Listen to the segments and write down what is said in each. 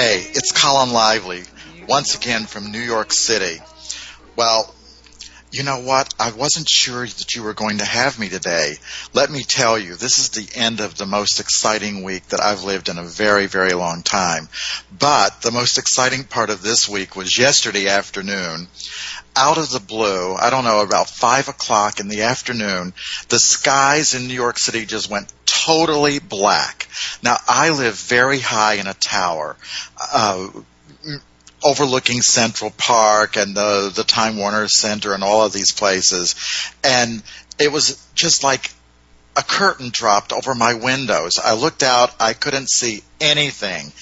Hey, it's Colin Lively, once again from New York City. Well, you know what? I wasn't sure that you were going to have me today. Let me tell you, this is the end of the most exciting week that I've lived in a very, very long time. But the most exciting part of this week was yesterday afternoon. Out of the blue, I don't know, about five o'clock in the afternoon, the skies in New York City just went totally black. Now, I live very high in a tower. Uh, overlooking Central Park and the the Time Warner Center and all of these places, and it was just like a curtain dropped over my windows. I looked out, I couldn't see anything.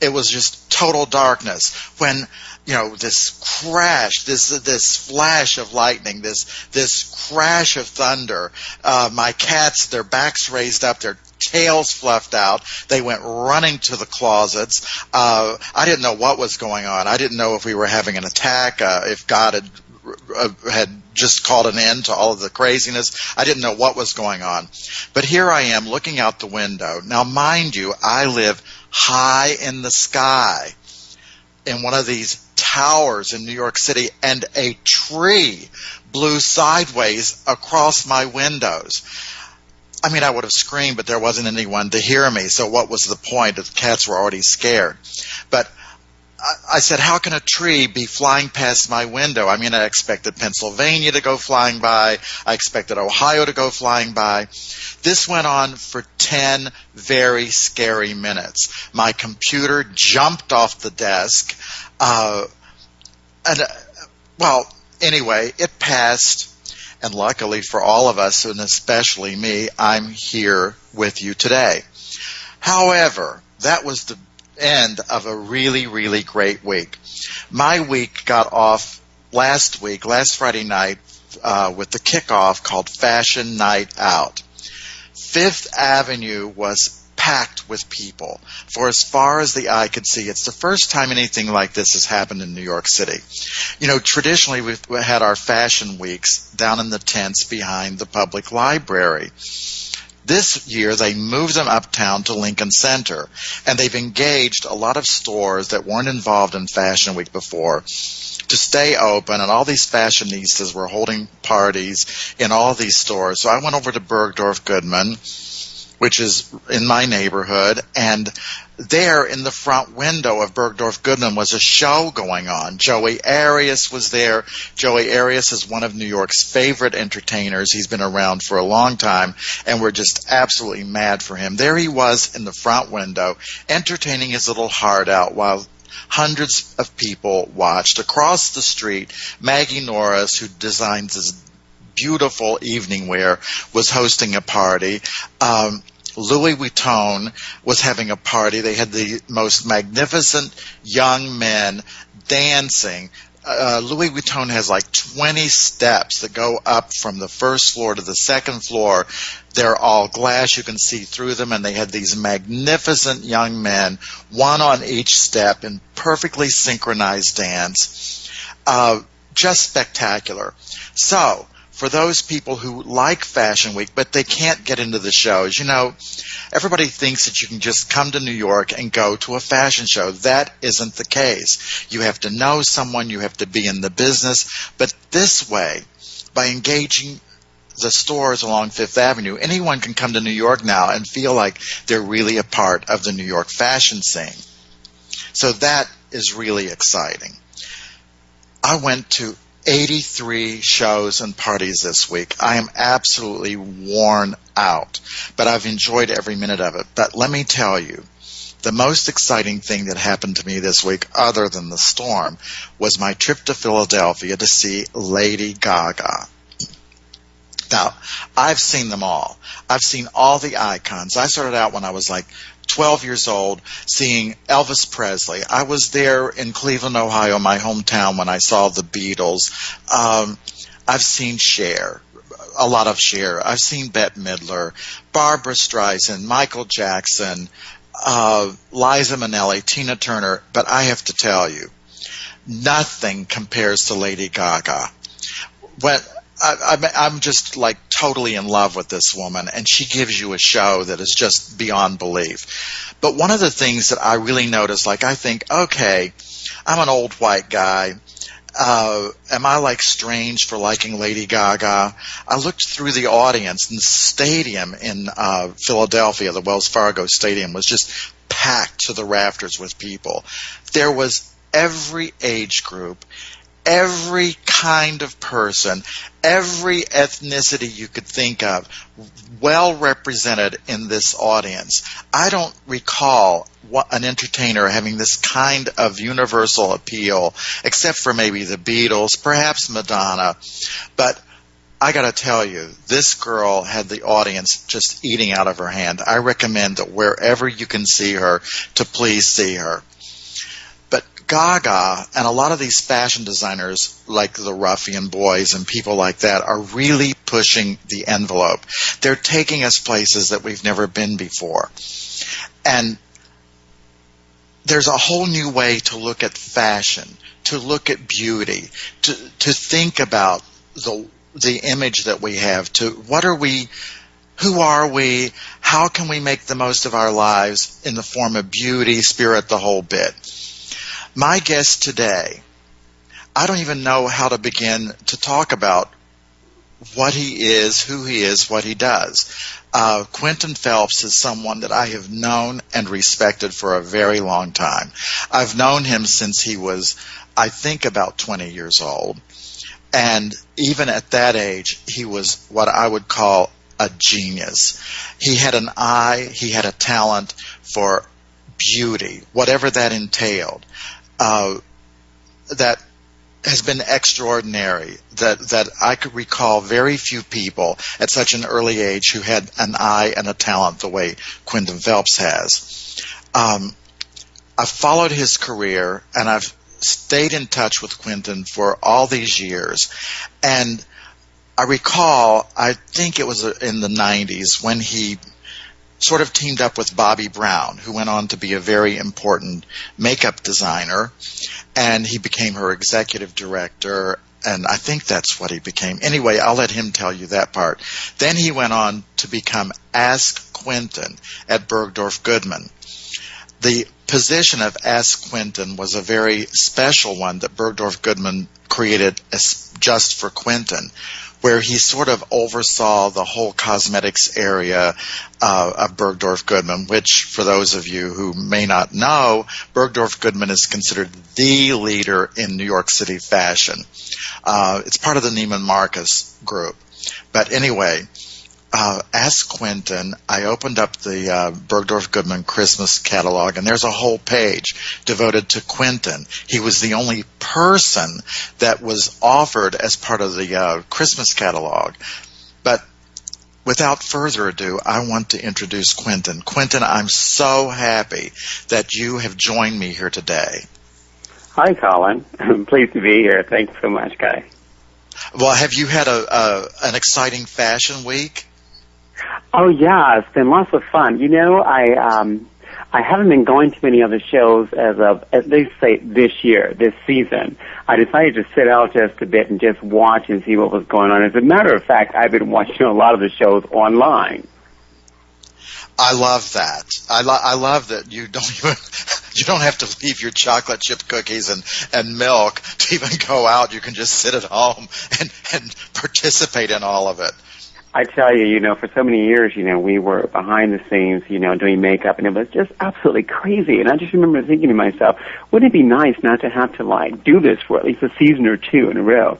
It was just total darkness. When you know this crash, this this flash of lightning, this this crash of thunder. Uh, my cats, their backs raised up, their tails fluffed out. They went running to the closets. Uh, I didn't know what was going on. I didn't know if we were having an attack, uh, if God had uh, had just called an end to all of the craziness. I didn't know what was going on. But here I am looking out the window. Now, mind you, I live high in the sky in one of these towers in New York City, and a tree blew sideways across my windows. I mean, I would have screamed, but there wasn't anyone to hear me. So what was the point? The cats were already scared. But I, said, how can a tree be flying past my window? I mean, I expected Pennsylvania to go flying by. I expected Ohio to go flying by. This went on for 10 very scary minutes. My computer jumped off the desk. Uh, and, uh, well, anyway, it passed and luckily for all of us, and especially me, I'm here with you today. However, that was the end of a really, really great week. My week got off last week, last Friday night, uh, with the kickoff called Fashion Night Out. Fifth Avenue was packed with people for as far as the eye could see. It's the first time anything like this has happened in New York City. You know, traditionally we've had our fashion weeks down in the tents behind the public library. This year, they moved them uptown to Lincoln Center, and they've engaged a lot of stores that weren't involved in Fashion Week before to stay open, and all these fashionistas were holding parties in all these stores. So I went over to Bergdorf Goodman which is in my neighborhood, and there in the front window of Bergdorf Goodman was a show going on. Joey Arias was there. Joey Arias is one of New York's favorite entertainers. He's been around for a long time, and we're just absolutely mad for him. There he was in the front window, entertaining his little heart out while hundreds of people watched. Across the street, Maggie Norris, who designs this beautiful evening wear, was hosting a party. Um, Louis Vuitton was having a party. They had the most magnificent young men dancing. Uh, Louis Vuitton has like 20 steps that go up from the first floor to the second floor. They're all glass. You can see through them. And they had these magnificent young men, one on each step in perfectly synchronized dance. Uh, just spectacular. So, for those people who like Fashion Week, but they can't get into the shows. You know, everybody thinks that you can just come to New York and go to a fashion show. That isn't the case. You have to know someone, you have to be in the business. But this way, by engaging the stores along Fifth Avenue, anyone can come to New York now and feel like they're really a part of the New York fashion scene. So that is really exciting. I went to 83 shows and parties this week. I am absolutely worn out, but I've enjoyed every minute of it. But let me tell you, the most exciting thing that happened to me this week, other than the storm, was my trip to Philadelphia to see Lady Gaga. Now, I've seen them all. I've seen all the icons. I started out when I was like 12 years old seeing Elvis Presley. I was there in Cleveland, Ohio, my hometown, when I saw the Beatles. Um, I've seen Cher, a lot of Cher. I've seen Bette Midler, Barbra Streisand, Michael Jackson, uh, Liza Minnelli, Tina Turner. But I have to tell you, nothing compares to Lady Gaga. When I, I'm just like totally in love with this woman, and she gives you a show that is just beyond belief. But one of the things that I really notice, like I think, okay, I'm an old white guy. Uh, am I like strange for liking Lady Gaga? I looked through the audience, and the stadium in uh, Philadelphia, the Wells Fargo Stadium, was just packed to the rafters with people. There was every age group, every kind of person, every ethnicity you could think of, well represented in this audience. I don't recall an entertainer having this kind of universal appeal, except for maybe the Beatles, perhaps Madonna. But I got to tell you, this girl had the audience just eating out of her hand. I recommend that wherever you can see her, to please see her. Gaga and a lot of these fashion designers, like the Ruffian Boys and people like that, are really pushing the envelope. They're taking us places that we've never been before. And there's a whole new way to look at fashion, to look at beauty, to, to think about the, the image that we have, to what are we, who are we, how can we make the most of our lives in the form of beauty, spirit, the whole bit. My guest today, I don't even know how to begin to talk about what he is, who he is, what he does. Uh, Quinton Phelps is someone that I have known and respected for a very long time. I've known him since he was, I think, about 20 years old. And even at that age, he was what I would call a genius. He had an eye, he had a talent for beauty, whatever that entailed uh, that has been extraordinary. That that I could recall very few people at such an early age who had an eye and a talent the way Quinton Phelps has. Um, I've followed his career and I've stayed in touch with Quinton for all these years, and I recall I think it was in the '90s when he sort of teamed up with Bobbi Brown, who went on to be a very important makeup designer, and he became her executive director. And I think that's what he became. Anyway, I'll let him tell you that part. Then he went on to become Ask Quentin at Bergdorf Goodman. The position of Ask Quentin was a very special one that Bergdorf Goodman created just for Quinton where he sort of oversaw the whole cosmetics area uh, of Bergdorf Goodman, which, for those of you who may not know, Bergdorf Goodman is considered the leader in New York City fashion. Uh, it's part of the Neiman Marcus group. But anyway, uh, Ask Quinton, I opened up the uh, Bergdorf Goodman Christmas catalog, and there's a whole page devoted to Quinton. He was the only person that was offered as part of the uh, Christmas catalog. But without further ado, I want to introduce Quinton. Quinton, I'm so happy that you have joined me here today. Hi, Colin. I'm pleased to be here. Thanks so much, Guy. Well, have you had a, a an exciting fashion week? Oh yeah, it's been lots of fun. You know, I um I haven't been going to many other shows as of at least say this year, this season. I decided to sit out just a bit and just watch and see what was going on. As a matter of fact, I've been watching a lot of the shows online. I love that. I, lo- I love that you don't even you don't have to leave your chocolate chip cookies and, and milk to even go out. You can just sit at home and, and participate in all of it. I tell you, you know, for so many years, you know, we were behind the scenes, you know, doing makeup, and it was just absolutely crazy. And I just remember thinking to myself, wouldn't it be nice not to have to like do this for at least a season or two in a row?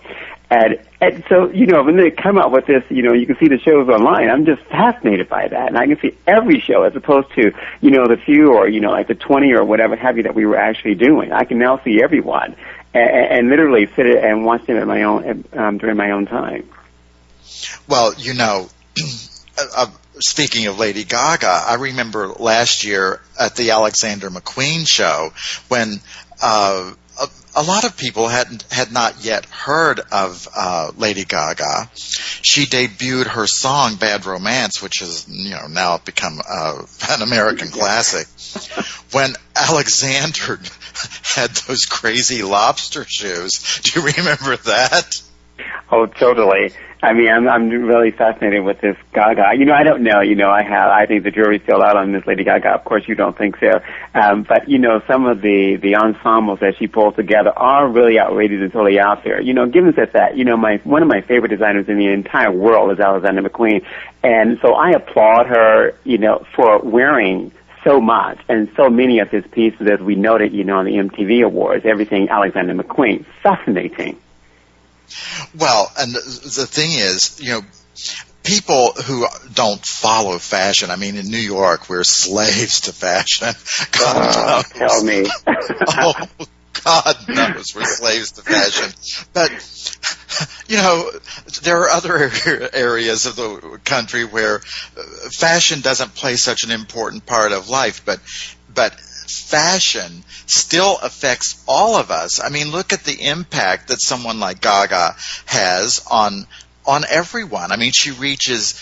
And, and so, you know, when they come out with this, you know, you can see the shows online. I'm just fascinated by that. And I can see every show as opposed to, you know, the few or, you know, like the 20 or whatever have you that we were actually doing. I can now see everyone and, and literally sit and watch them at my own, um, during my own time. Well, you know, uh, uh, speaking of Lady Gaga, I remember last year at the Alexander McQueen show when uh, a, a, lot of people had had not yet heard of uh, Lady Gaga. She debuted her song "Bad Romance," which has you know now become uh, an American classic. when Alexander had those crazy lobster shoes, do you remember that? Oh, totally. I mean, I'm I'm really fascinated with this Gaga. You know, I don't know. You know, I have. I think the jury's still out on this Lady Gaga. Of course, you don't think so. Um, but you know, some of the the ensembles that she pulls together are really outrageous and totally out there. You know, given that that you know, my one of my favorite designers in the entire world is Alexander McQueen, and so I applaud her. You know, for wearing so much and so many of his pieces, as we noted, you know, on the MTV Awards, everything Alexander McQueen, fascinating. Well, and the thing is, you know, people who don't follow fashion, I mean, in New York, we're slaves to fashion. God uh, tell me. oh, God knows we're slaves to fashion. But, you know, there are other areas of the country where fashion doesn't play such an important part of life, but, but fashion still affects all of us. I mean, look at the impact that someone like Gaga has on on everyone. I mean, she reaches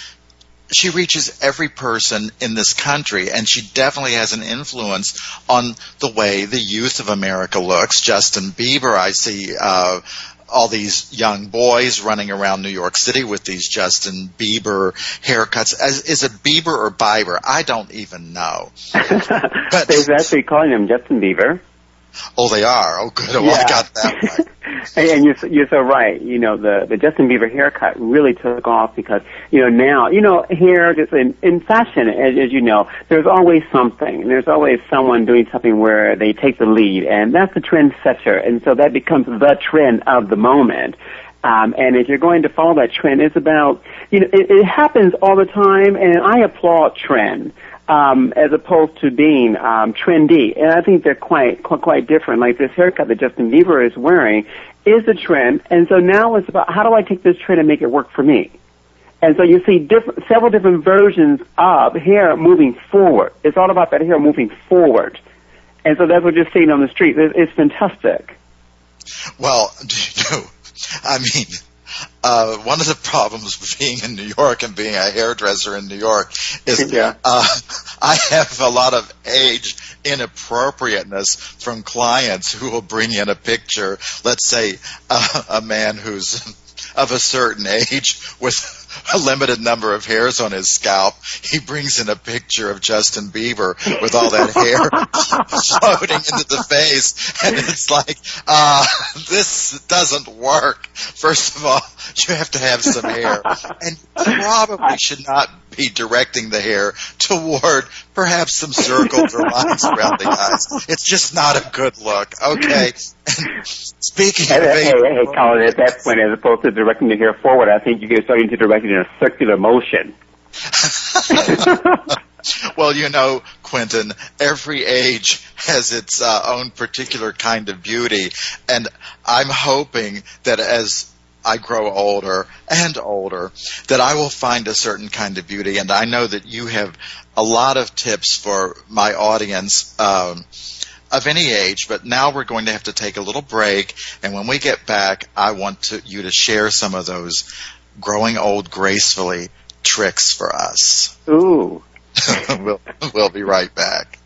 she reaches every person in this country, and she definitely has an influence on the way the youth of America looks. Justin Bieber, I see uh, all these young boys running around New York City with these Justin Bieber haircuts. As, is it Bieber or Bieber? I don't even know. but they're actually calling him Justin Bieber. Oh, they are. Oh, good. Well, yeah. I got that and you're you're so right. You know, the the Justin Bieber haircut really took off because you know now you know hair just in in fashion as, as you know there's always something. There's always someone doing something where they take the lead, and that's the trend setter, and so that becomes the trend of the moment. Um, and if you're going to follow that trend, it's about, you know, it, it happens all the time, and I applaud trend um, as opposed to being um, trendy. And I think they're quite, quite quite different. Like this haircut that Justin Bieber is wearing is a trend, and so now it's about how do I take this trend and make it work for me. And so you see different, several different versions of hair moving forward. It's all about that hair moving forward. And so that's what you're seeing on the street. It's, it's fantastic. Well, know, I mean, uh, one of the problems with being in New York and being a hairdresser in New York is yeah. uh, I have a lot of age inappropriateness from clients who will bring in a picture, let's say uh, a man who's of a certain age with a limited number of hairs on his scalp. He brings in a picture of Justin Bieber with all that hair floating into the face, and it's like, uh, this doesn't work. First of all, you have to have some hair, and probably should not be directing the hair toward perhaps some circles or lines around the eyes. It's just not a good look. Okay. Speaking hey, of hey, hey, hey, Colin, at that point, as opposed to directing the hair forward, I think you're starting to direct it in a circular motion. well, you know, Quentin, every age has its uh, own particular kind of beauty, and I'm hoping that as I grow older and older, that I will find a certain kind of beauty. And I know that you have a lot of tips for my audience um, of any age. But now we're going to have to take a little break. And when we get back, I want to, you to share some of those growing old gracefully tricks for us. Ooh. we'll, we'll be right back.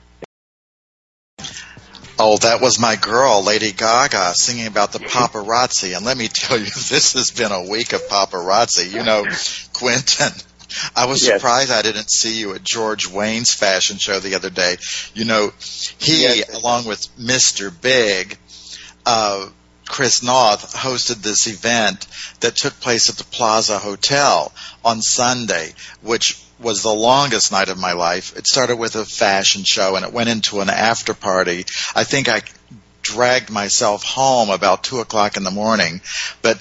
Oh, that was my girl, Lady Gaga, singing about the paparazzi. And let me tell you, this has been a week of paparazzi. You know, Quentin, I was yes. surprised I didn't see you at George Wayne's fashion show the other day. You know, he, yes. along with Mr. Big, uh, Chris Noth hosted this event that took place at the Plaza Hotel on Sunday, which was the longest night of my life. It started with a fashion show and it went into an after party. I think I dragged myself home about two o'clock in the morning, but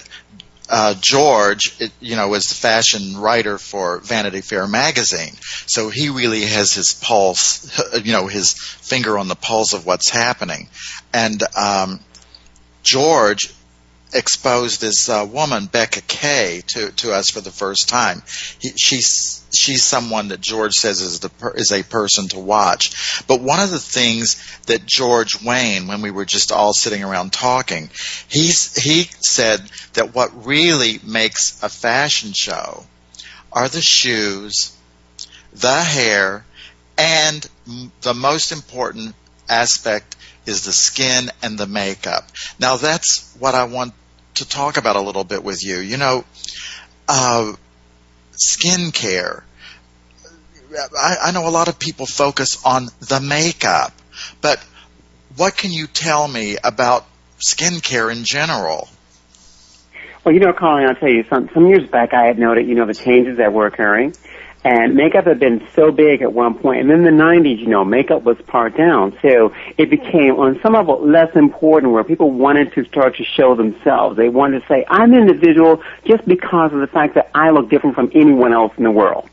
uh, George, it, you know, was the fashion writer for Vanity Fair magazine, so he really has his pulse, you know, his finger on the pulse of what's happening. And um, George exposed this uh, woman, Becca Kay, to, to us for the first time. He, she's she's someone that George says is the is a person to watch. But one of the things that George Wayne, when we were just all sitting around talking, he's he said that what really makes a fashion show are the shoes, the hair, and the most important aspect is the skin and the makeup. Now that's what I want to talk about a little bit with you. You know, uh, skin care. I, I know a lot of people focus on the makeup, but what can you tell me about skincare in general? Well, you know, Colin, I'll tell you, some, some years back I had noted, you know, the changes that were occurring. And makeup had been so big at one point, and in the 90s, you know, makeup was part down. So it became, on some level, less important where people wanted to start to show themselves. They wanted to say, I'm individual just because of the fact that I look different from anyone else in the world.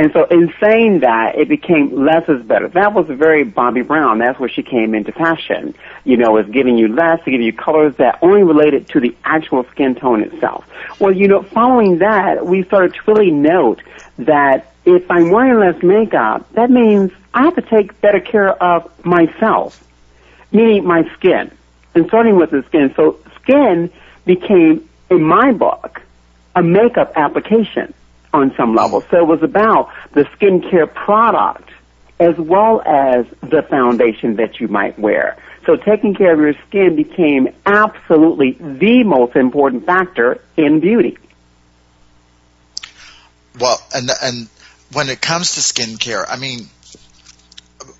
And so in saying that, it became less is better. That was very Bobbi Brown. That's where she came into fashion. You know, is giving you less, to give you colors that only related to the actual skin tone itself. Well, you know, following that, we started to really note that if I'm wearing less makeup, that means I have to take better care of myself, meaning my skin. And starting with the skin. So skin became, in my book, a makeup application on some level. So it was about the skincare product as well as the foundation that you might wear. So taking care of your skin became absolutely the most important factor in beauty. Well, and and when it comes to skincare, I mean,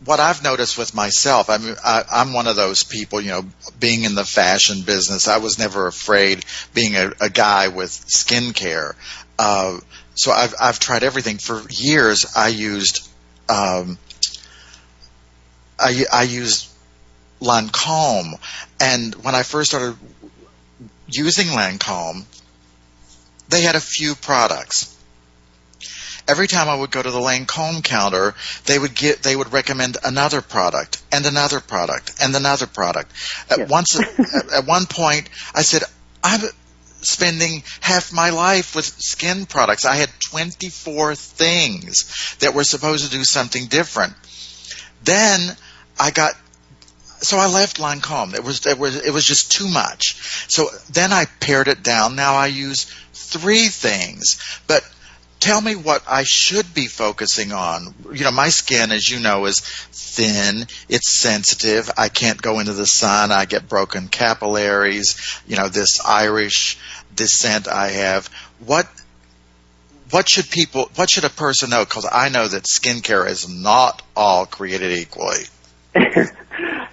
what I've noticed with myself, I mean, I, I'm one of those people, you know, being in the fashion business, I was never afraid being a, a guy with skincare. Uh, so I've I've tried everything for years. I used um, I I used Lancome, and when I first started using Lancome, they had a few products. Every time I would go to the Lancome counter, they would get they would recommend another product and another product and another product. At Yes. once at, at one point, I said, "I'm spending half my life with skin products. I had 24 things that were supposed to do something different. Then I got so I left Lancome. It was it was it was just too much. So then I pared it down. Now I use three things. But tell me what I should be focusing on. You know, my skin, as you know, is thin. It's sensitive. I can't go into the sun. I get broken capillaries. You know, this Irish descent I have. What what should people what should a person know because i know that skincare is not all created equally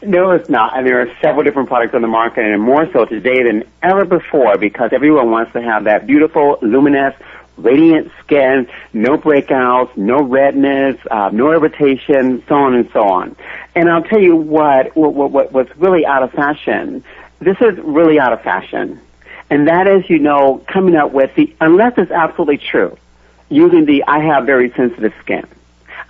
no, it's not. And there are several different products on the market, and more so today than ever before, because everyone wants to have that beautiful, luminous, radiant skin, no breakouts, no redness, uh, no irritation, so on and so on. And I'll tell you what, what, what, what's really out of fashion. This is really out of fashion. And that is, you know, coming up with the, unless it's absolutely true, using the I have very sensitive skin.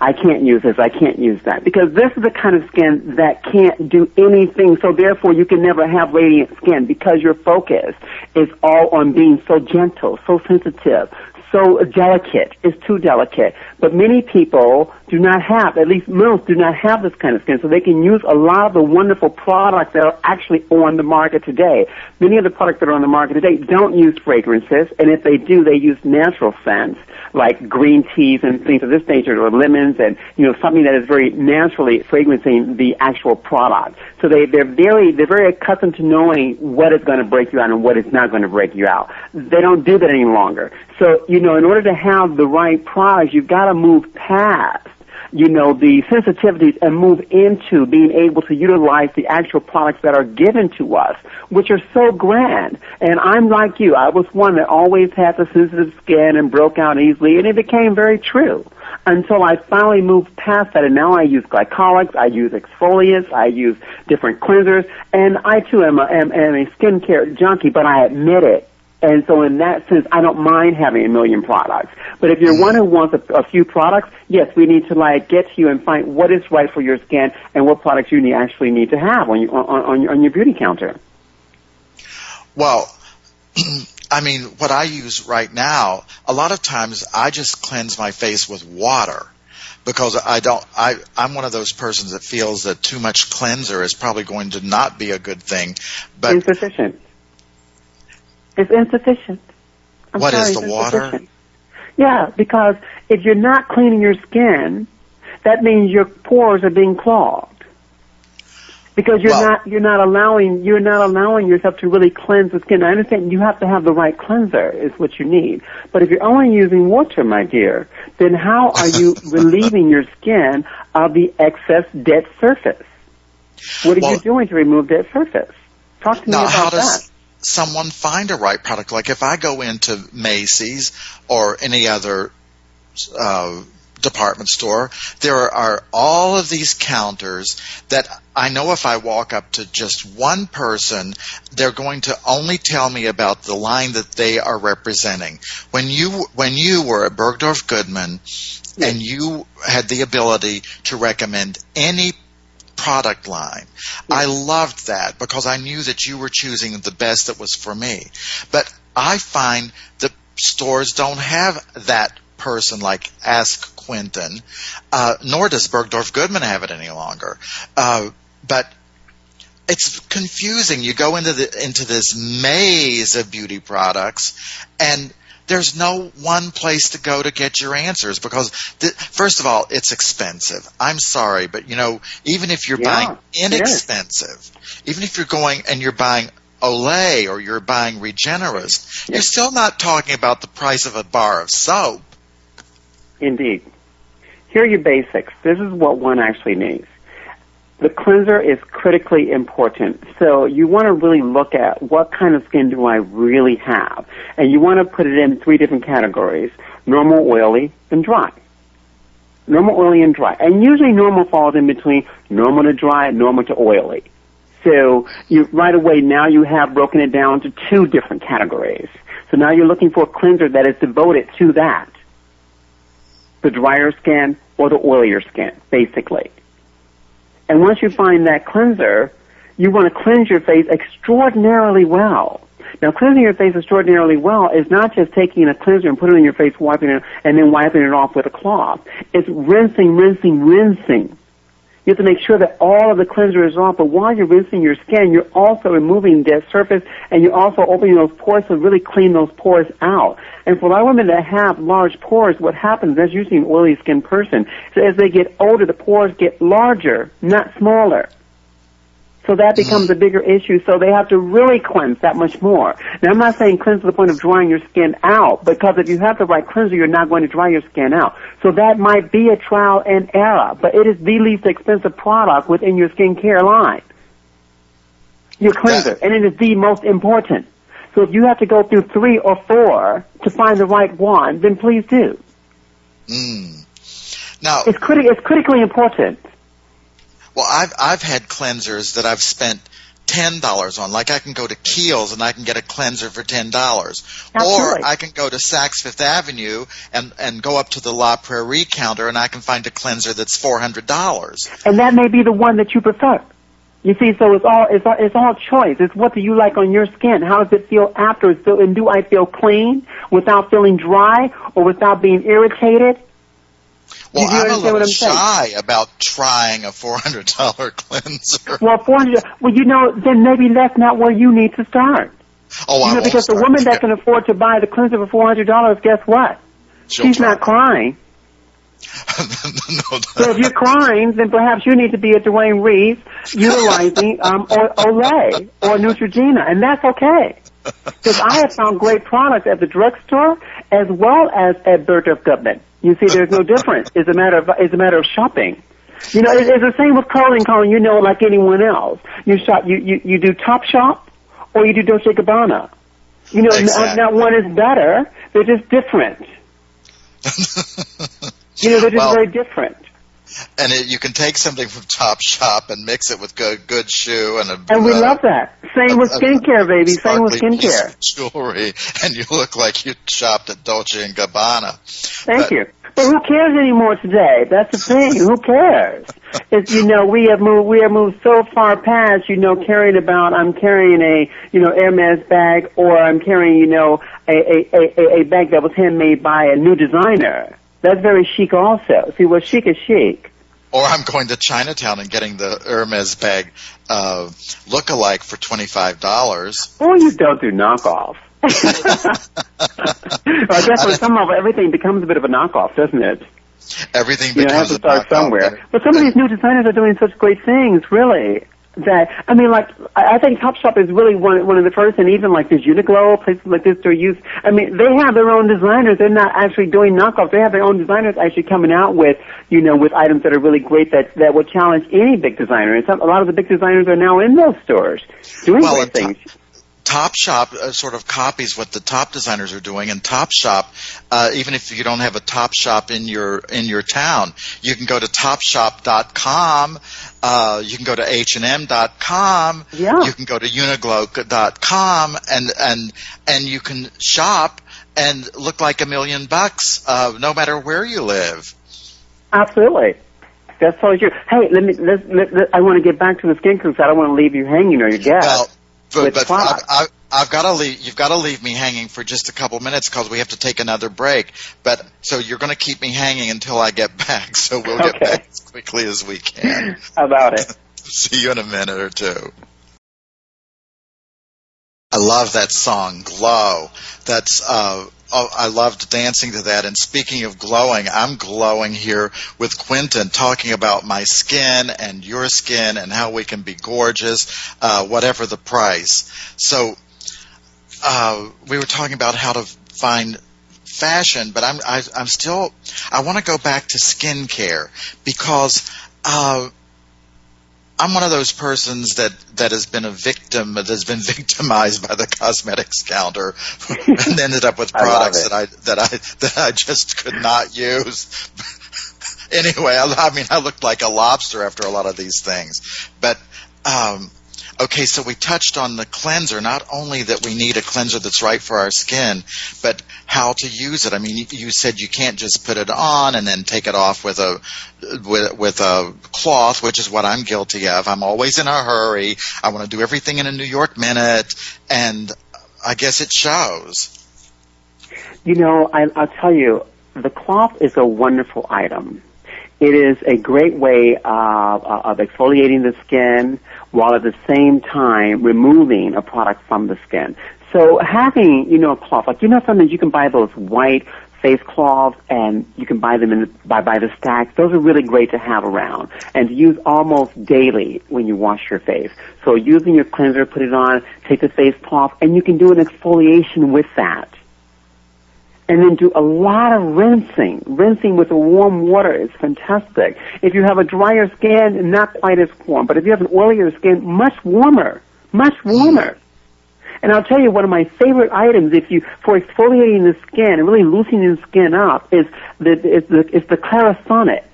I can't use this, I can't use that. Because this is the kind of skin that can't do anything, so therefore you can never have radiant skin because your focus is all on being so gentle, so sensitive, so delicate. It's too delicate. But many people do not have, at least most do not have this kind of skin, so they can use a lot of the wonderful products that are actually on the market today. Many of the products that are on the market today don't use fragrances, and if they do, they use natural scents, like green teas and things of this nature, or lemons, and, you know, something that is very naturally fragrancing the actual product. So they, they're very, they're very accustomed to knowing what is going to break you out and what is not going to break you out. They don't do that any longer. So, you know, in order to have the right products, you've got to move past you know, the sensitivities and move into being able to utilize the actual products that are given to us, which are so grand. And I'm like you. I was one that always had the sensitive skin and broke out easily, and it became very true until I finally moved past that, and now I use glycolics, I use exfoliants, I use different cleansers, and I too am a, am, am a skincare junkie, but I admit it. And so in that sense, I don't mind having a million products. But if you're mm-hmm. one who wants a, a few products, yes, we need to like get to you and find what is right for your skin and what products you need, actually need to have on your, on, on, your, on your beauty counter. Well, I mean, what I use right now, a lot of times I just cleanse my face with water because I don't, I, I'm one of those persons that feels that too much cleanser is probably going to not be a good thing. But insufficient. It's insufficient. I'm What is sorry, the water? Yeah, because if you're not cleaning your skin, that means your pores are being clogged. because you're Well- not you're not allowing you're not allowing yourself to really cleanse the skin. I understand you have to have the right cleanser is what you need. But if you're only using water, my dear, then how are you relieving your skin of the excess dead surface? What are Well- you doing to remove dead surface? Talk to me about how that. Someone find a right product? Like if I go into Macy's or any other uh, department store, there are all of these counters that I know if I walk up to just one person, they're going to only tell me about the line that they are representing. When you when you were at Bergdorf Goodman and you had the ability to recommend any product line. I loved that because I knew that you were choosing the best that was for me. But I find that stores don't have that person like Ask Quentin, uh, nor does Bergdorf Goodman have it any longer. Uh, but it's confusing. You go into the into this maze of beauty products, and there's no one place to go to get your answers because th- first of all it's expensive i'm sorry but you know even if you're Yeah, buying inexpensive even if you're going and you're buying olay or you're buying regenerist you're still not talking about the price of a bar of soap Indeed. Here are your basics. This is what one actually needs. The cleanser is critically important. So you want to really look at what kind of skin do I really have. And you want to put it in three different categories. Normal, oily, and dry. Normal, oily, and dry. And usually normal falls in between normal to dry, normal to oily. So you right away now you have broken it down to two different categories. So now you're looking for a cleanser that is devoted to that the drier skin or the oilier skin, basically. And once you find that cleanser, you want to cleanse your face extraordinarily well. Now, cleansing your face extraordinarily well is not just taking a cleanser and putting it in your face, wiping it, and then wiping it off with a cloth. It's rinsing, rinsing, rinsing. You have to make sure that all of the cleanser is off, but while you're rinsing your skin, you're also removing dead surface and you're also opening those pores to really clean those pores out. And for a lot of women that have large pores, what happens, that's usually an oily skinned person, so as they get older, the pores get larger, not smaller. So that becomes a bigger issue. So they have to really cleanse that much more. Now I'm not saying cleanse to the point of drying your skin out, because if you have the right cleanser, you're not going to dry your skin out. So that might be a trial and error, but it is the least expensive product within your skincare line. Your cleanser, and it is the most important. So if you have to go through three or four to find the right one, then please do. mm. now It's, criti- it's critically important. Well, I've I've had cleansers that I've spent ten dollars on. Like I can go to Kiehl's and I can get a cleanser for ten dollars, or I can go to Saks Fifth Avenue and and go up to the La Prairie counter and I can find a cleanser that's four hundred dollars. and that may be the one that you prefer. You see, so it's all it's all, it's all choice. It's what do you like on your skin? How does it feel afterwards? So, and do I feel clean without feeling dry or without being irritated? Well, I'm a little what I'm saying? shy about trying a four hundred dollar cleanser. Well, four hundred. Well, you know, then maybe that's not where you need to start. Oh, I You know, won't because the woman that can afford to buy the cleanser for four hundred dollars, guess what? She'll She's try. not crying. no, So if you're crying, then perhaps you need to be at Duane Reade's utilizing um, or Olay or Neutrogena, and that's okay. Because I have found great products at the drugstore as well as at Bergdorf Goodman. You see, there's no difference. It's a matter of it's a matter of shopping. You know, it's, it's the same with clothing, Colin. You know, like anyone else, you shop, you you, you do Top Shop or you do Dolce Gabbana. You know, Exactly. not, not one is better. They're just different. You know, they're just Well, very different. And it, you can take something from Top Shop and mix it with good good shoe and a And we uh, love that. Same with a- a skincare, baby. Same with skincare. jewelry, and you look like you shopped at Dolce and Gabbana. Thank But- you. But who cares anymore today? That's the thing. who cares? It's you know we have moved we have moved so far past you know caring about I'm carrying a you know Hermes bag or I'm carrying you know a a a, a bag that was handmade by a new designer. That's very chic also. See, what chic is chic. Or I'm going to Chinatown and getting the Hermes bag uh, look-alike for twenty five dollars. Or you don't do knockoff. I guess when some of everything becomes a bit of a knockoff, doesn't it? Everything You know, becomes to a start knockoff. somewhere. But some of these new designers are doing such great things, really. That I mean, like I think Topshop is really one one of the first, and even like this Uniqlo places like this, they're used. I mean, they have their own designers. They're not actually doing knockoffs. They have their own designers actually coming out with you know with items that are really great that that would challenge any big designer. And some, a lot of the big designers are now in those stores doing Well, great things. Topshop uh, sort of copies what the top designers are doing, and Topshop, uh, even if you don't have a Topshop in your in your town, you can go to Topshop.com. Uh, you can go to H&M.com. Yeah. You can go to Uniqlo.com, and and and you can shop and look like a million bucks, uh, no matter where you live. Absolutely. That's totally true. Hey, let me. Let, let, let- I want to get back to the skin because I don't want to leave you hanging or your guest. Well, but, but product. I, I, I've got to leave. You've got to leave me hanging for just a couple minutes because we have to take another break. But so you're going to keep me hanging until I get back. So we'll get Okay. back as quickly as we can. How about it? See you in a minute or two. I love that song, "Glow." That's uh, oh, I loved dancing to that. And speaking of glowing, I'm glowing here with Quentin, talking about my skin and your skin and how we can be gorgeous, uh, whatever the price. So uh, we were talking about how to find fashion, but I'm I, I'm still I want to go back to skincare because. Uh, I'm one of those persons that, that has been a victim, that has been victimized by the cosmetics counter, and ended up with products it. that I that I that I just could not use. anyway, I, I mean, I looked like a lobster after a lot of these things. But um, okay, so we touched on the cleanser. Not only that we need a cleanser that's right for our skin, but how to use it. I mean, you, said you can't just put it on and then take it off with a with, with a cloth, which is what I'm guilty of. I'm always in a hurry. I want to do everything in a New York minute, and I guess it shows. You know, I, I'll tell you, the cloth is a wonderful item. It is a great way of, of exfoliating the skin while at the same time removing a product from the skin. So having, you know, a cloth, like, you know, sometimes you can buy those white face cloths and you can buy them in the, by, by the stacks. Those are really great to have around and to use almost daily when you wash your face. So using your cleanser, put it on, take the face cloth, and you can do an exfoliation with that and then do a lot of rinsing. Rinsing with the warm water is fantastic. If you have a drier skin, not quite as warm, but if you have an oilier skin, much warmer, much warmer. And I'll tell you one of my favorite items if you for exfoliating the skin and really loosening the skin up is the is the is the Clarisonic.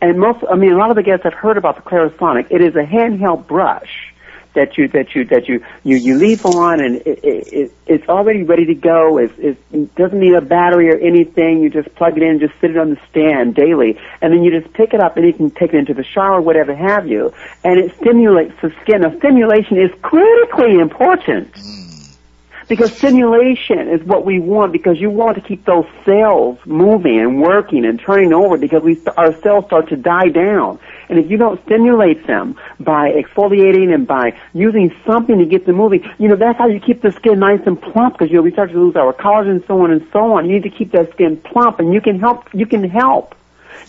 And most I mean a lot of the guests have heard about the Clarisonic. It is a handheld brush that you that you that you you, you leave on and it, it, it it's already ready to go. It's, it's, it doesn't need a battery or anything. You just plug it in, just sit it on the stand daily, and then you just pick it up and you can take it into the shower, whatever have you, and it stimulates the skin. Now, stimulation is critically important hmm. because stimulation is what we want because you want to keep those cells moving and working and turning over because we our cells start to die down and if you don't stimulate them by exfoliating and by using something to get them moving you know that's how you keep the skin nice and plump because you know we start to lose our collagen and so on and so on you need to keep that skin plump and you can help you can help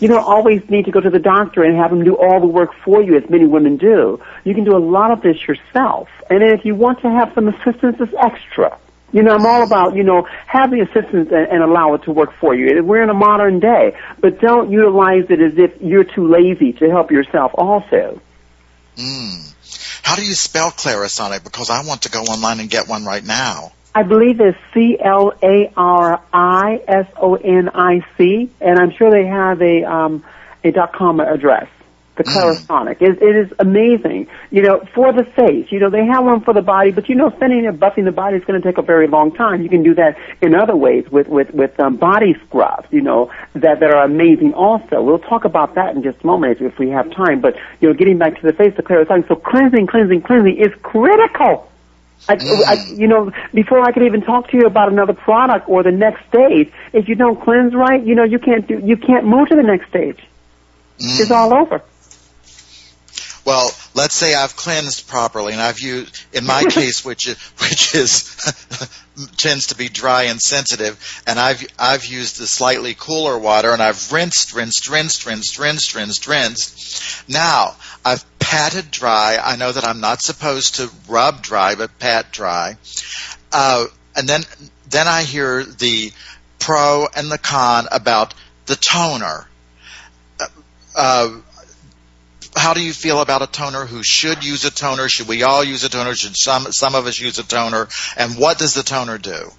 you don't always need to go to the doctor and have them do all the work for you, as many women do. You can do a lot of this yourself. And if you want to have some assistance, it's extra. You know, I'm all about, you know, have the assistance and, and allow it to work for you. We're in a modern day, but don't utilize it as if you're too lazy to help yourself also. Mm. How do you spell Clarisonic? Because I want to go online and get one right now. I believe it's C L A R I S O N I C, and I'm sure they have a um, a dot com address. The Clarisonic. It, it is amazing. You know, for the face. You know, they have one for the body, but you know, spending and buffing the body is going to take a very long time. You can do that in other ways with with with um, body scrubs. You know, that that are amazing. Also, we'll talk about that in just a moment if we have time. But you know, getting back to the face, the Clarisonic. So cleansing, cleansing, cleansing is critical. I, I, you know, before I could even talk to you about another product or the next stage, if you don't cleanse right, you know, you can't do, you can't move to the next stage. Mm. It's all over. Well, let's say I've cleansed properly, and I've used, in my case, which is, which is tends to be dry and sensitive, and I've I've used the slightly cooler water, and I've rinsed, rinsed, rinsed, rinsed, rinsed, rinsed, rinsed. Now I've patted dry. I know that I'm not supposed to rub dry, but pat dry. Uh, and then then I hear the pro and the con about the toner. Uh, uh, how do you feel about a toner? Who should use a toner? Should we all use a toner? Should some some of us use a toner? And what does the toner do?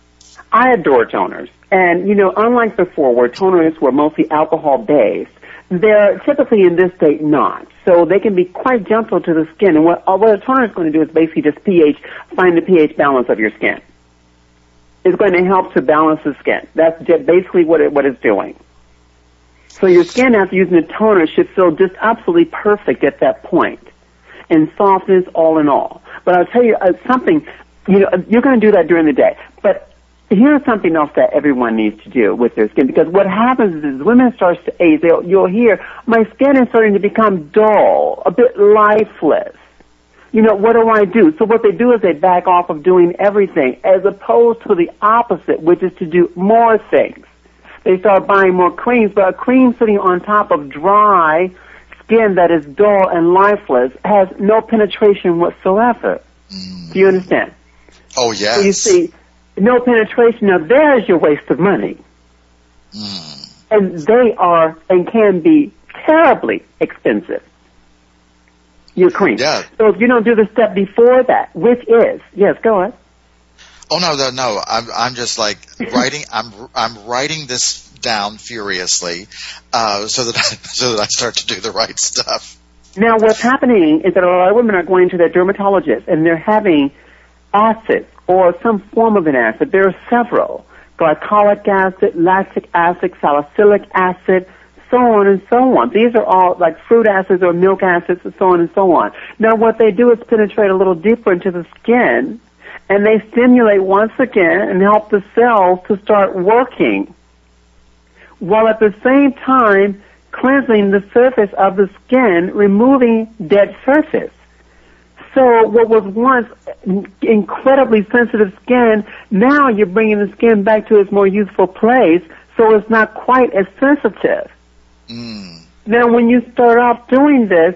I adore toners. And, you know, unlike before where toners were mostly alcohol based, they're typically in this state not. So they can be quite gentle to the skin. And what, uh, what a toner is going to do is basically just pH, find the pH balance of your skin. It's going to help to balance the skin. That's basically what, it, what it's doing. So your skin after using a toner should feel just absolutely perfect at that point. And softness all in all. But I'll tell you uh, something, you know, you're going to do that during the day. But here's something else that everyone needs to do with their skin because what happens is women starts to age, they'll, you'll hear, my skin is starting to become dull, a bit lifeless. You know, what do I do? So what they do is they back off of doing everything as opposed to the opposite, which is to do more things. They start buying more creams, but a cream sitting on top of dry skin that is dull and lifeless has no penetration whatsoever. Mm. Do you understand? Oh, yes. So you see, no penetration. Now there's your waste of money. Mm. And they are and can be terribly expensive. Your cream. Yeah. So if you don't do the step before that, which is, yes, go on. Oh no, no, no. I'm I'm just like writing. I'm I'm writing this down furiously, uh, so that I, so that I start to do the right stuff. Now, what's happening is that a lot of women are going to their dermatologist and they're having acid or some form of an acid. There are several. Glycolic acid, lactic acid, salicylic acid, so on and so on. These are all like fruit acids or milk acids and so on and so on. Now what they do is penetrate a little deeper into the skin and they stimulate once again and help the cells to start working while at the same time cleansing the surface of the skin, removing dead surface. So what was once incredibly sensitive skin, now you're bringing the skin back to its more youthful place, so it's not quite as sensitive. Mm. Now, when you start off doing this,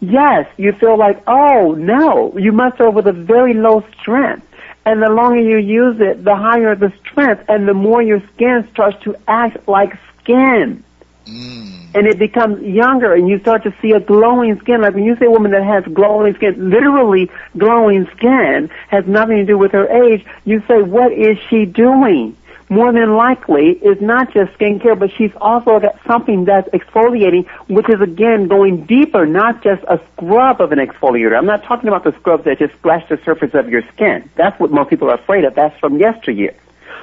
yes, you feel like, oh no, you must start with a very low strength. And the longer you use it, the higher the strength, and the more your skin starts to act like skin. Mm. And it becomes younger and you start to see a glowing skin. Like when you say a woman that has glowing skin, literally glowing skin has nothing to do with her age, you say, what is she doing? More than likely is not just skincare, but she's also got something that's exfoliating, which is again going deeper, not just a scrub of an exfoliator. I'm not talking about the scrubs that just splash the surface of your skin. That's what most people are afraid of. That's from yesteryear.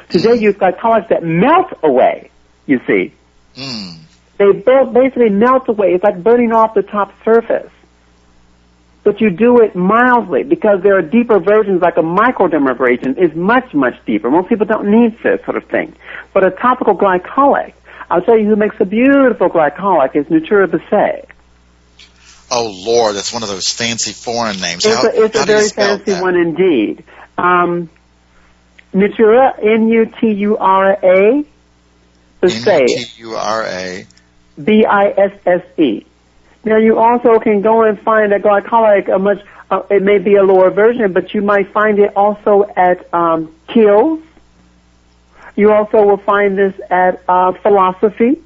Today you've got colors that melt away, you see. Mm. They basically melt away. It's like burning off the top surface. But you do it mildly because there are deeper versions, like a microdermabrasion is much, much deeper. Most people don't need this sort of thing. But a topical glycolic, I'll tell you who makes a beautiful glycolic is Natura Bissé. Oh Lord, that's one of those fancy foreign names. It's how, a, it's a very fancy that? one indeed. Um, Natura, N-U-T-U-R-A, Bissé. N-U-T-U-R-A. B-I-S-S-E. Now you also can go and find a glycolic, a much, uh, it may be a lower version, but you might find it also at um, Kiehl's. You also will find this at uh, Philosophy.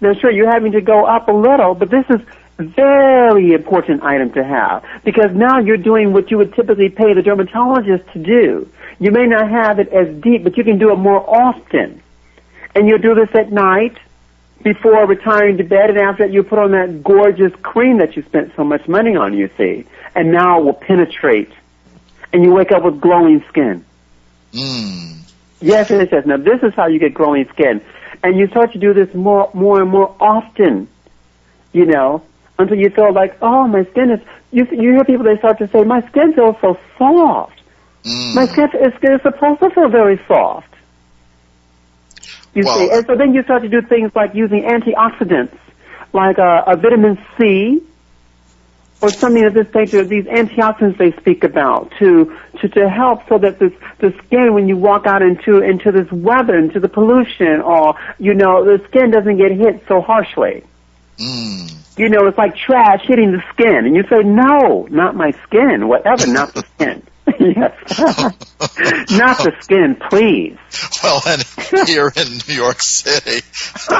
Now sure, you're having to go up a little, but this is very important item to have because now you're doing what you would typically pay the dermatologist to do. You may not have it as deep, but you can do it more often. And you'll do this at night before retiring to bed, and after that you put on that gorgeous cream that you spent so much money on, you see, and now it will penetrate, and you wake up with glowing skin. Mm. Yes, it says. Now this is how you get glowing skin, and you start to do this more, more and more often. You know, until you feel like, oh, my skin is. You you hear people they start to say, my skin feels so soft. Mm. My skin is, is supposed to feel very soft. You well, see, and so then you start to do things like using antioxidants, like a, a vitamin C, or something of this nature. These antioxidants they speak about to to to help so that this the skin, when you walk out into into this weather, into the pollution, or you know, the skin doesn't get hit so harshly. Mm. You know, it's like trash hitting the skin, and you say, "No, not my skin. Whatever, not the skin." Yes, not the skin, please. Well, and here in New York City,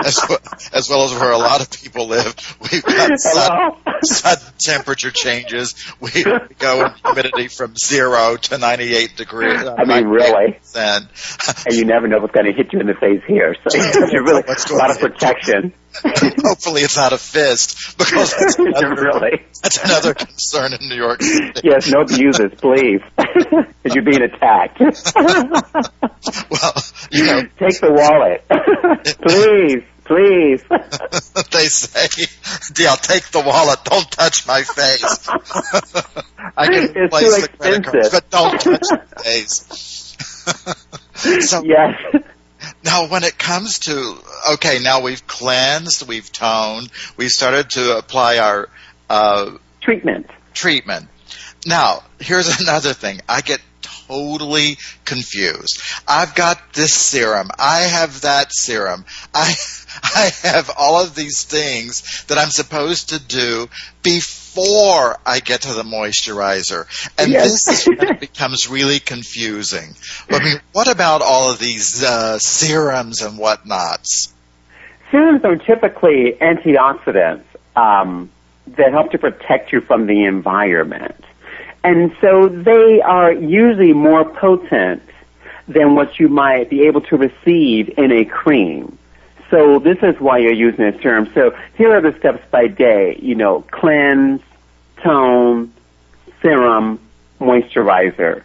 as well, as well as where a lot of people live, we've got sudden, sudden temperature changes. We go in humidity from zero to 98 degrees. I mean, really. And, and you never know what's going to hit you in the face here, so you really a lot of protection. Hopefully, it's not a fist because that's another, really that's another concern in New York City. Yes, no abuses, please, because you're being attacked. well, you know, take the wallet, please. Please. they say, yeah, take the wallet. Don't touch my face. I can it's replace the credit card, but don't touch my face. so, yes. Now, when it comes to okay, now we've cleansed, we've toned, we've started to apply our uh, treatment. Treatment. Now, here's another thing. I get totally confused. I've got this serum. I have that serum. I I have all of these things that I'm supposed to do before I get to the moisturizer. And yes. this is when it becomes really confusing. I mean, what about all of these uh, serums and whatnots? Serums are typically antioxidants um, that help to protect you from the environment. And so they are usually more potent than what you might be able to receive in a cream. So this is why you're using a serum. So here are the steps by day. You know, cleanse, tone, serum, moisturizer.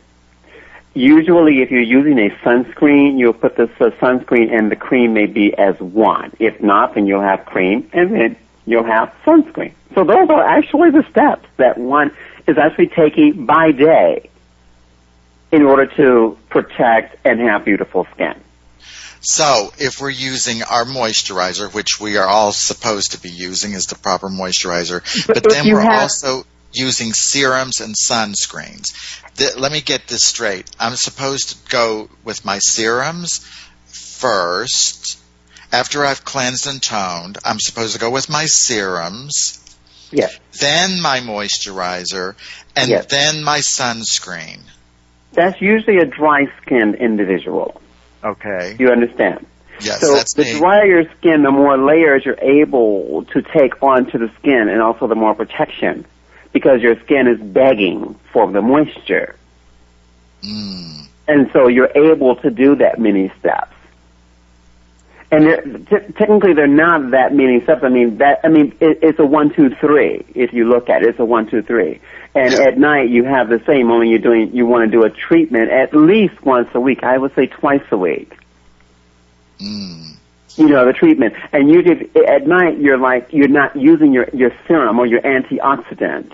Usually, if you're using a sunscreen, you'll put the sunscreen and the cream may be as one. If not, then you'll have cream and then you'll have sunscreen. So those are actually the steps that one is actually taking by day in order to protect and have beautiful skin. So, if we're using our moisturizer, which we are all supposed to be using as the proper moisturizer, but, but then we're have... also using serums and sunscreens. The, let me get this straight. I'm supposed to go with my serums first. After I've cleansed and toned, I'm supposed to go with my serums. Yes. Then my moisturizer, and yes. then my sunscreen. That's usually a dry skinned individual. Okay. You understand? Yes, so the me. drier your skin, the more layers you're able to take onto the skin, and also the more protection, because your skin is begging for the moisture. Mm. And so you're able to do that many steps. And they're, t- technically, they're not that many steps. I mean, that I mean, it, it's a one, two, three. If you look at it, it's a one, two, three. And at night, you have the same. Only you're doing, you want to do a treatment at least once a week. I would say twice a week. Mm. You know, the treatment. And you did at night. You're like you're not using your your serum or your antioxidant.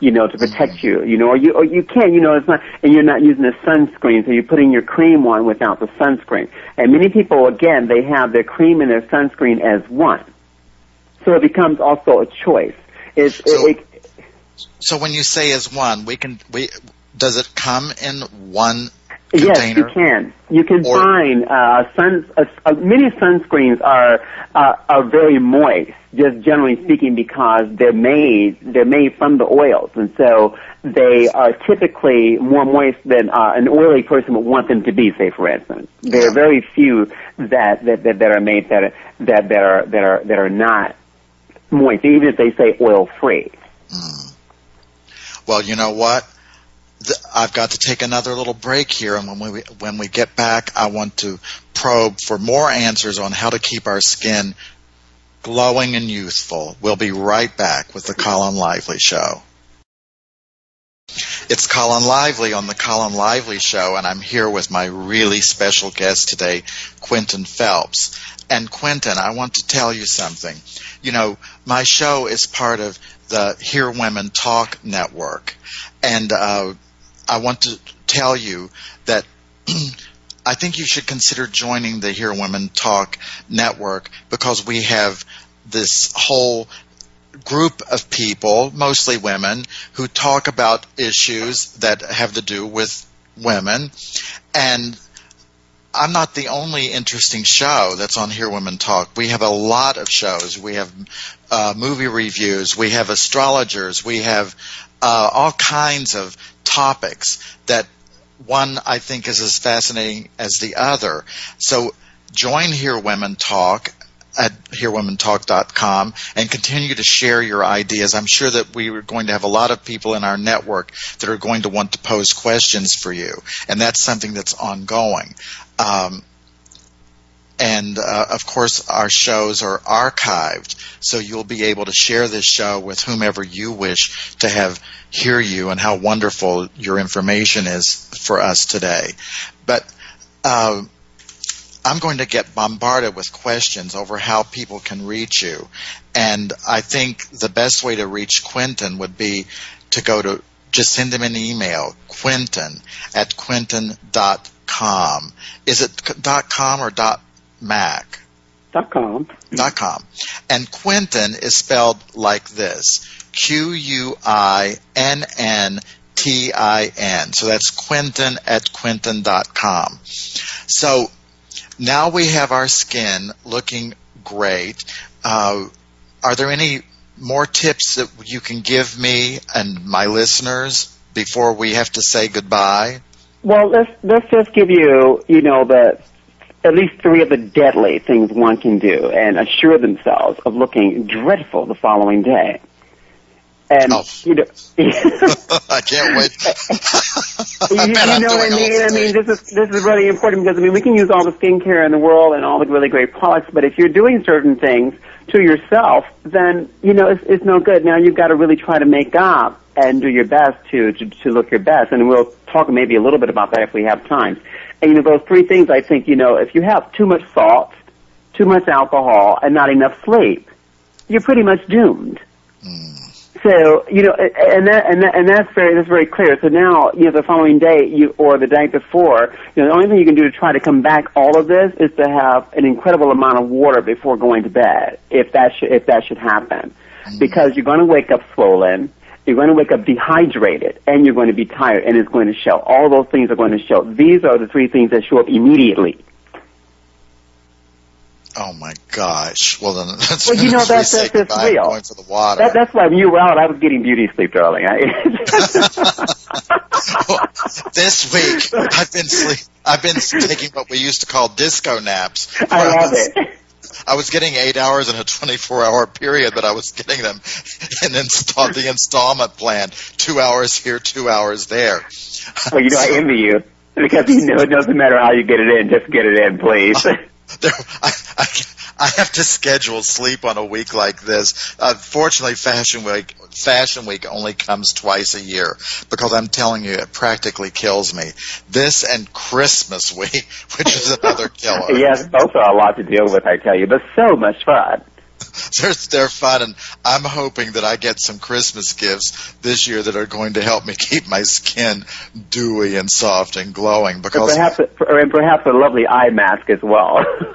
You know, to mm-hmm. protect you. You know, or you or you can. You know, it's not. And you're not using a sunscreen, so you're putting your cream on without the sunscreen. And many people, again, they have their cream and their sunscreen as one. So it becomes also a choice. It's, So- it, it, So when you say as one, we can we does it come in one Yes, you can. You can Or- find uh, sun. Uh, uh, many sunscreens are uh, are very moist, just generally speaking, because they're made they're made from the oils, and so they are typically more moist than uh, an oily person would want them to be. Say, for instance, there are very few that that, that, that are made that are, that that are that are that are not moist, even if they say oil free. Mm. Well, you know what? I've got to take another little break here, and when we when we get back, I want to probe for more answers on how to keep our skin glowing and youthful. We'll be right back with the Colin Lively Show. It's Colin Lively on the Colin Lively Show, and I'm here with my really special guest today, Quentin Phelps. And Quentin, I want to tell you something. You know, my show is part of the Hear Women Talk network, and uh, I want to tell you that I think you should consider joining the Hear Women Talk network because we have this whole group of people, mostly women, who talk about issues that have to do with women. And I'm not the only interesting show that's on Hear Women Talk. We have a lot of shows. We have uh, movie reviews. We have astrologers. We have uh, all kinds of topics that one I think is as fascinating as the other. So join Hear Women Talk at hearwomentalk.com and continue to share your ideas. I'm sure that we are going to have a lot of people in our network that are going to want to pose questions for you, and that's something that's ongoing. Um, and uh, of course, our shows are archived, so you'll be able to share this show with whomever you wish to have hear you and how wonderful your information is for us today. But uh, I'm going to get bombarded with questions over how people can reach you. And I think the best way to reach Quentin would be to go to just send him an email, Quentin at Quentin.com. Is it dot .com or dot .mac? Dot .com. Dot .com. And Quentin is spelled like this. Q-U-I-N-N-T-I-N. So that's Quentin at Quentin.com. So now we have our skin looking great. Uh, are there any more tips that you can give me and my listeners before we have to say goodbye? Well, let's let's just give you, you know, the at least three of the deadly things one can do and assure themselves of looking dreadful the following day. And oh. you know, I can't wait. you, you know what I mean? I mean, this is this is really important because I mean, we can use all the skincare in the world and all the really great products, but if you're doing certain things to yourself, then you know it's, it's no good. Now you've got to really try to make up and do your best to, to to look your best, and we'll talk maybe a little bit about that if we have time. And you know, those three things I think you know, if you have too much salt, too much alcohol, and not enough sleep, you're pretty much doomed. Mm. So you know, and that and that, and that's very that's very clear. So now you know the following day you or the day before, you know, the only thing you can do to try to come back all of this is to have an incredible amount of water before going to bed, if that should if that should happen, mm-hmm. because you're going to wake up swollen. You're going to wake up dehydrated and you're going to be tired and it's going to show. All those things are going to show. These are the three things that show up immediately. Oh my gosh! Well then, that's well, you know that's that's, that's real. Going for the water. That, that's why when you were out, I was getting beauty sleep, darling. I, well, this week I've been sleep. I've been taking what we used to call disco naps. I love it. I was getting eight hours in a 24-hour period, but I was getting them in install the installment plan: two hours here, two hours there. Well, you know, so, I envy you because you know it doesn't matter how you get it in, just get it in, please. there, I, I, I have to schedule sleep on a week like this. Uh, fortunately, Fashion Week Fashion Week only comes twice a year because I'm telling you, it practically kills me. This and Christmas Week, which is another killer. yes, both are a lot to deal with, I tell you, but so much fun. they're, they're fun, and I'm hoping that I get some Christmas gifts this year that are going to help me keep my skin dewy and soft and glowing. Because perhaps, and perhaps a lovely eye mask as well.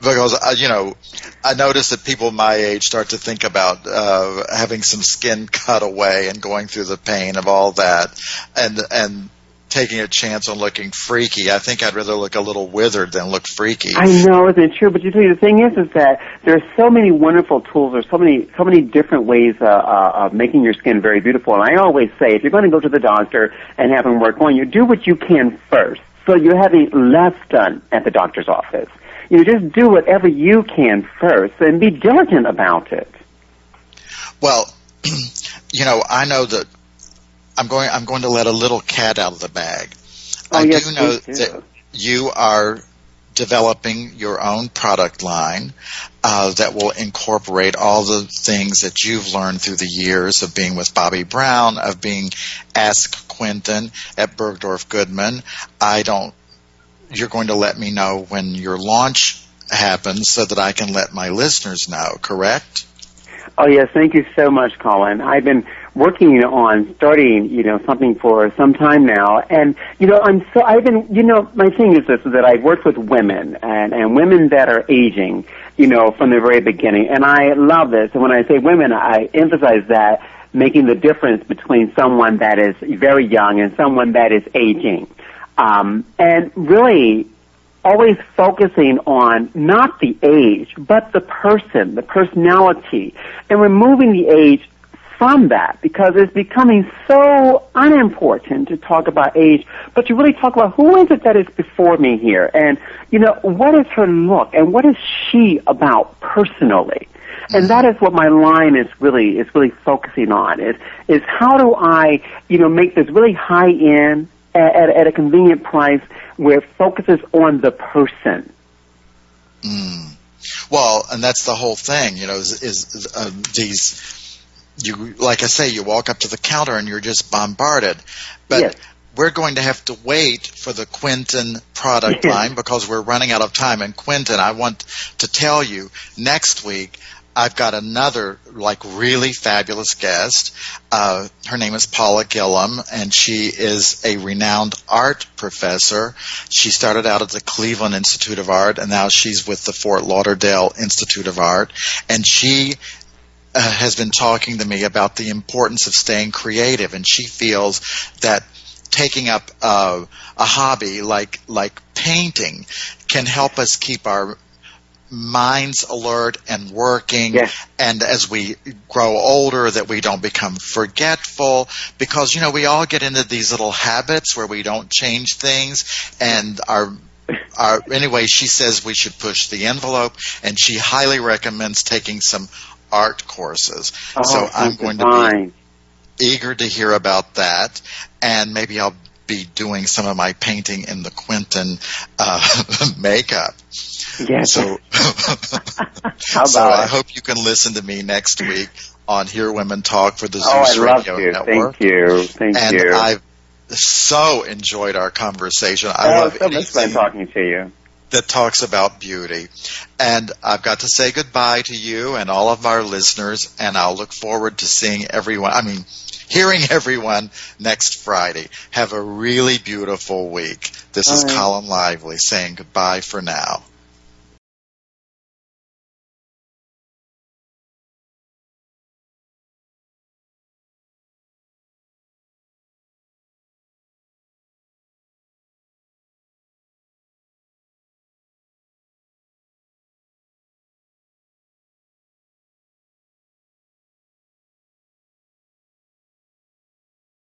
because uh, you know, I notice that people my age start to think about uh, having some skin cut away and going through the pain of all that, and and taking a chance on looking freaky. I think I'd rather look a little withered than look freaky. I know, isn't it true? But you see, the thing is, is that there are so many wonderful tools. There's so many, so many different ways uh, uh, of making your skin very beautiful. And I always say, if you're going to go to the doctor and have him work on you, do what you can first. So you're having less done at the doctor's office. You know, just do whatever you can first and be diligent about it. Well, you know, I know that I'm going. I'm going to let a little cat out of the bag. Oh, I yes, do know that you are developing your own product line uh, that will incorporate all the things that you've learned through the years of being with Bobbi Brown, of being Ask Quentin at Bergdorf Goodman. I don't. You're going to let me know when your launch happens so that I can let my listeners know. Correct? Oh yes, thank you so much, Colin. I've been working on starting, you know, something for some time now. And, you know, I'm so, I've been, you know, my thing is this, is that I've worked with women and, and women that are aging, you know, from the very beginning. And I love this. And when I say women, I emphasize that making the difference between someone that is very young and someone that is aging. Um, and really, always focusing on not the age, but the person, the personality, and removing the age from that because it's becoming so unimportant to talk about age, but to really talk about who is it that is before me here and, you know, what is her look and what is she about personally? And that is what my line is really, is really focusing on is, is how do I, you know, make this really high end at, at, at a convenient price where it focuses on the person. Mm. Well, and that's the whole thing, you know, is, is uh, these you like I say, you walk up to the counter and you're just bombarded. But Yes. we're going to have to wait for the Quentin product line because we're running out of time. And Quentin, I want to tell you next week. I've got another like really fabulous guest. Uh, her name is Paula Gillum, and she is a renowned art professor. She started out at the Cleveland Institute of Art, and now she's with the Fort Lauderdale Institute of Art. And she uh, has been talking to me about the importance of staying creative, and she feels that taking up uh, a hobby like like painting can help us keep our minds alert and working Yes. and as we grow older that we don't become forgetful because you know we all get into these little habits where we don't change things and our our anyway she says we should push the envelope and she highly recommends taking some art courses Oh, so i'm going to be eager to hear about that, and maybe I'll be doing some of my painting in the Quentin uh, makeup. Yes. So, How so I it? hope you can listen to me next week on Hear Women Talk for the Oh, Zeus love Radio to. Network. Thank you. Thank and you. I've so enjoyed our conversation. I oh, love so much fun talking to you. That talks about beauty. And I've got to say goodbye to you and all of our listeners, and I'll look forward to seeing everyone, I mean, hearing everyone next Friday. Have a really beautiful week. This is All right. Colin Lively saying goodbye for now.